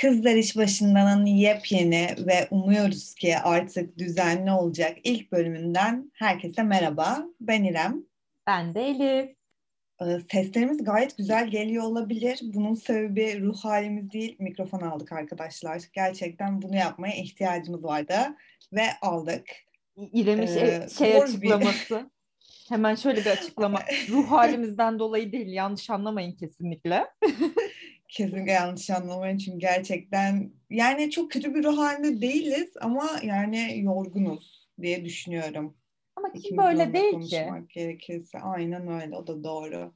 Kızlar İş Başından'ın yepyeni ve umuyoruz ki artık düzenli olacak ilk bölümünden herkese merhaba. Ben İrem. Ben de Elif. Ee, seslerimiz gayet güzel geliyor olabilir. Bunun sebebi ruh halimiz değil, mikrofon aldık arkadaşlar. Gerçekten bunu yapmaya ihtiyacımız vardı ve aldık. İrem'in şey, ee, şey açıklaması. Bir... Hemen şöyle bir açıklama. Ruh halimizden dolayı değil, yanlış anlamayın kesinlikle. Kesinlikle yanlış anlamayın çünkü gerçekten yani çok kötü bir ruh halinde değiliz ama yani yorgunuz diye düşünüyorum. Ama kim böyle değil ki. gerekirse aynen öyle o da doğru.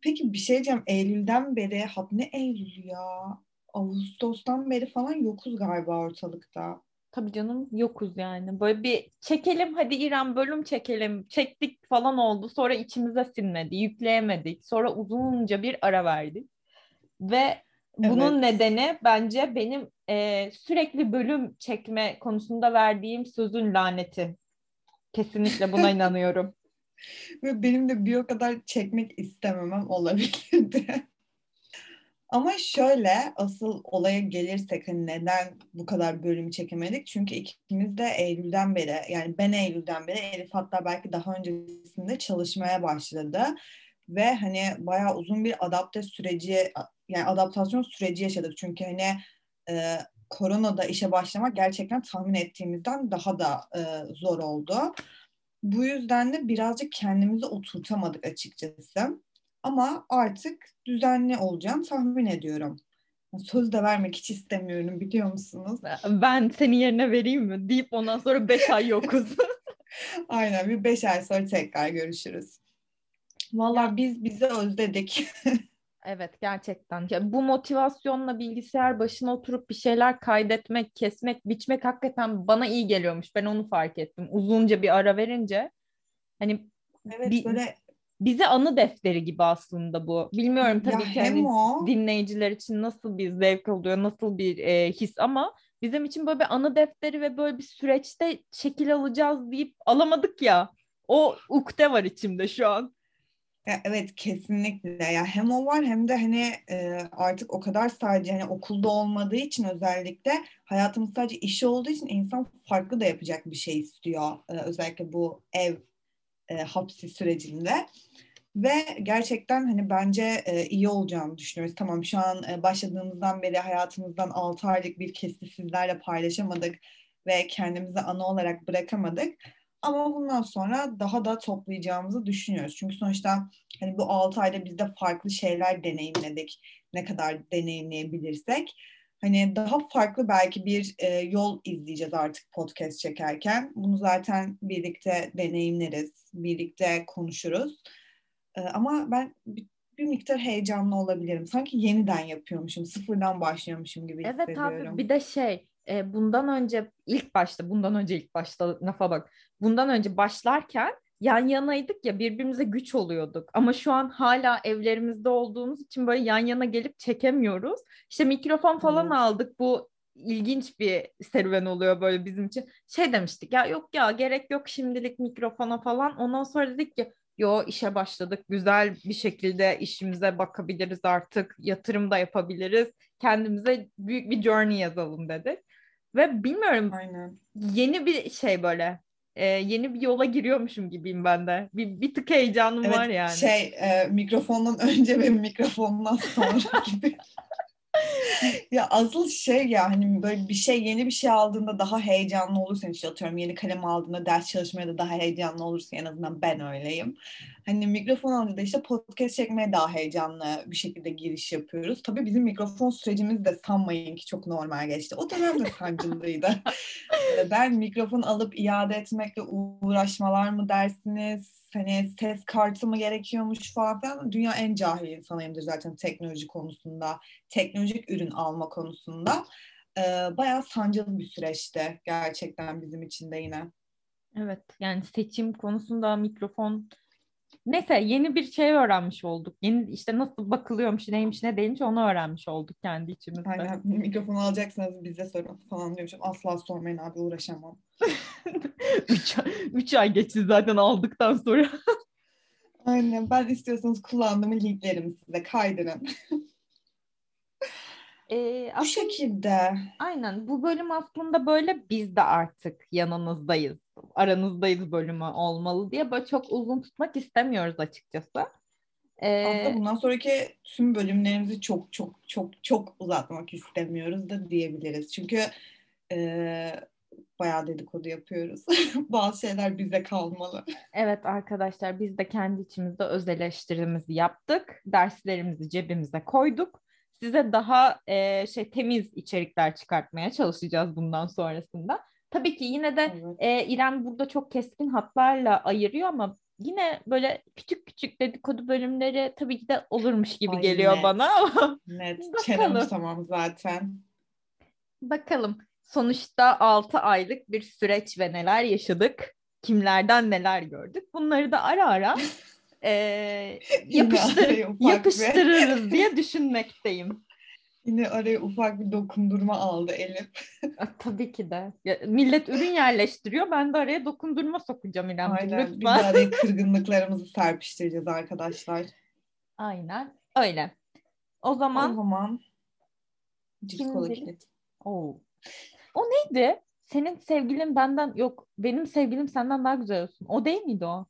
Peki bir şey diyeceğim Eylül'den beri hap ne Eylül ya? Ağustos'tan beri falan yokuz galiba ortalıkta. Tabii canım yokuz yani. Böyle bir çekelim hadi İrem bölüm çekelim. Çektik falan oldu. Sonra içimize sinmedi. Yükleyemedik. Sonra uzunca bir ara verdik. Ve bunun evet. nedeni bence benim e, sürekli bölüm çekme konusunda verdiğim sözün laneti. Kesinlikle buna inanıyorum. Ve benim de bir o kadar çekmek istememem olabilirdi. Ama şöyle asıl olaya gelirsek hani neden bu kadar bölüm çekemedik? Çünkü ikimiz de Eylül'den beri yani ben Eylül'den beri Elif hatta belki daha öncesinde çalışmaya başladı. Ve hani bayağı uzun bir adapte süreci yani adaptasyon süreci yaşadık. Çünkü hani e, koronada işe başlamak gerçekten tahmin ettiğimizden daha da e, zor oldu. Bu yüzden de birazcık kendimizi oturtamadık açıkçası. Ama artık düzenli olacağım tahmin ediyorum. Söz de vermek hiç istemiyorum biliyor musunuz? Ben senin yerine vereyim mi? Deyip ondan sonra beş ay yokuz. Aynen bir beş ay sonra tekrar görüşürüz. Vallahi biz bizi özledik. Evet gerçekten. Ya bu motivasyonla bilgisayar başına oturup bir şeyler kaydetmek, kesmek, biçmek hakikaten bana iyi geliyormuş. Ben onu fark ettim. Uzunca bir ara verince hani evet, bir, böyle bize anı defteri gibi aslında bu. Bilmiyorum tabii ya ki hani o... dinleyiciler için nasıl bir zevk oluyor, nasıl bir e, his ama bizim için böyle bir anı defteri ve böyle bir süreçte şekil alacağız deyip alamadık ya. O ukde var içimde şu an. Ya evet kesinlikle ya hem o var hem de hani e, artık o kadar sadece hani okulda olmadığı için özellikle hayatımız sadece iş olduğu için insan farklı da yapacak bir şey istiyor e, özellikle bu ev e, hapsi sürecinde ve gerçekten hani bence e, iyi olacağını düşünüyoruz. Tamam şu an e, başladığımızdan beri hayatımızdan 6 aylık bir kesti sizlerle paylaşamadık ve kendimizi ana olarak bırakamadık. Ama bundan sonra daha da toplayacağımızı düşünüyoruz. Çünkü sonuçta hani bu 6 ayda biz de farklı şeyler deneyimledik. Ne kadar deneyimleyebilirsek. Hani daha farklı belki bir e, yol izleyeceğiz artık podcast çekerken. Bunu zaten birlikte deneyimleriz, birlikte konuşuruz. E, ama ben bir, miktar heyecanlı olabilirim. Sanki yeniden yapıyormuşum, sıfırdan başlıyormuşum gibi evet, hissediyorum. Evet abi bir de şey e, bundan önce ilk başta bundan önce ilk başta lafa bak. Bundan önce başlarken yan yanaydık ya birbirimize güç oluyorduk. Ama şu an hala evlerimizde olduğumuz için böyle yan yana gelip çekemiyoruz. İşte mikrofon falan evet. aldık. Bu ilginç bir serüven oluyor böyle bizim için. Şey demiştik ya yok ya gerek yok şimdilik mikrofona falan. Ondan sonra dedik ki yo işe başladık. Güzel bir şekilde işimize bakabiliriz artık. Yatırım da yapabiliriz. Kendimize büyük bir journey yazalım dedik. Ve bilmiyorum Aynen. yeni bir şey böyle e, yeni bir yola giriyormuşum gibiyim ben de. Bir, bir tık heyecanım evet, var yani. Şey e, mikrofondan önce ve mikrofondan sonra gibi. ya asıl şey ya hani böyle bir şey yeni bir şey aldığında daha heyecanlı olursun işte atıyorum yeni kalem aldığında ders çalışmaya da daha heyecanlı olursun en azından ben öyleyim. Hani mikrofon aldığında işte podcast çekmeye daha heyecanlı bir şekilde giriş yapıyoruz. Tabii bizim mikrofon sürecimiz de sanmayın ki çok normal geçti. O dönem de sancılıydı. ben mikrofon alıp iade etmekle uğraşmalar mı dersiniz? Hani ses kartı mı gerekiyormuş falan filan. Dünya en cahil insanıyımdır zaten teknoloji konusunda, teknolojik ürün alma konusunda. Ee, bayağı sancılı bir süreçti gerçekten bizim için de yine. Evet yani seçim konusunda mikrofon Neyse yeni bir şey öğrenmiş olduk. Yeni işte nasıl bakılıyormuş, neymiş, ne değilmiş onu öğrenmiş olduk kendi içimizde. Aynen. Mikrofonu alacaksanız bize sorun falan diyormuşum. Asla sormayın abi uğraşamam. üç, üç ay geçti zaten aldıktan sonra. Aynen. Ben istiyorsanız kullandığımı linklerim size kaydırın. E, Bu şekilde. Aynen bu bölüm aslında böyle biz de artık yanınızdayız, aranızdayız bölümü olmalı diye böyle çok uzun tutmak istemiyoruz açıkçası. Ee, Aslında bundan sonraki tüm bölümlerimizi çok çok çok çok uzatmak istemiyoruz da diyebiliriz. Çünkü e, bayağı dedikodu yapıyoruz. Bazı şeyler bize kalmalı. evet arkadaşlar biz de kendi içimizde öz eleştirimizi yaptık. Derslerimizi cebimize koyduk. Size daha e, şey temiz içerikler çıkartmaya çalışacağız bundan sonrasında. Tabii ki yine de Evet. e, İrem burada çok keskin hatlarla ayırıyor ama yine böyle küçük küçük dedikodu bölümleri tabii ki de olurmuş gibi Ay, geliyor net. bana Net. Çenem tamam zaten. bakalım. Sonuçta 6 aylık bir süreç ve neler yaşadık, kimlerden neler gördük. Bunları da ara ara e, yapıştır, yapıştırırız diye düşünmekteyim. Yine araya ufak bir dokundurma aldı Elif. Ah, Tabii ki de. Ya, millet ürün yerleştiriyor. Ben de araya dokundurma sokacağım İremciğim Aynen. Lütfen. araya kırgınlıklarımızı serpiştireceğiz arkadaşlar. Aynen. Öyle. O O zaman zaman cips kola Şimdi- kilit. Oo. O neydi? Senin sevgilin benden yok. Benim sevgilim senden daha güzel olsun. O değil miydi o?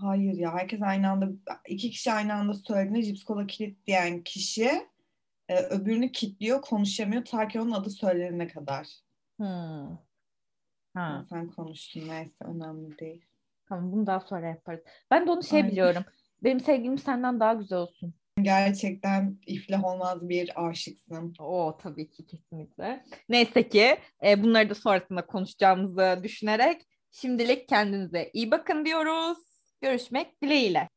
Hayır ya herkes aynı anda iki kişi aynı anda söylediğinde cips kola kilit diyen kişi e, öbürünü kilitliyor konuşamıyor ta ki onun adı söylenene kadar. Hmm. Ha, Sen konuştun neyse önemli değil. tamam bunu daha sonra yaparız. Ben de onu şey Aynen. biliyorum. Benim sevgilim senden daha güzel olsun. Gerçekten iflah olmaz bir aşıksın. Oo tabii ki kesinlikle. Neyse ki e, bunları da sonrasında konuşacağımızı düşünerek şimdilik kendinize iyi bakın diyoruz. Görüşmek dileğiyle.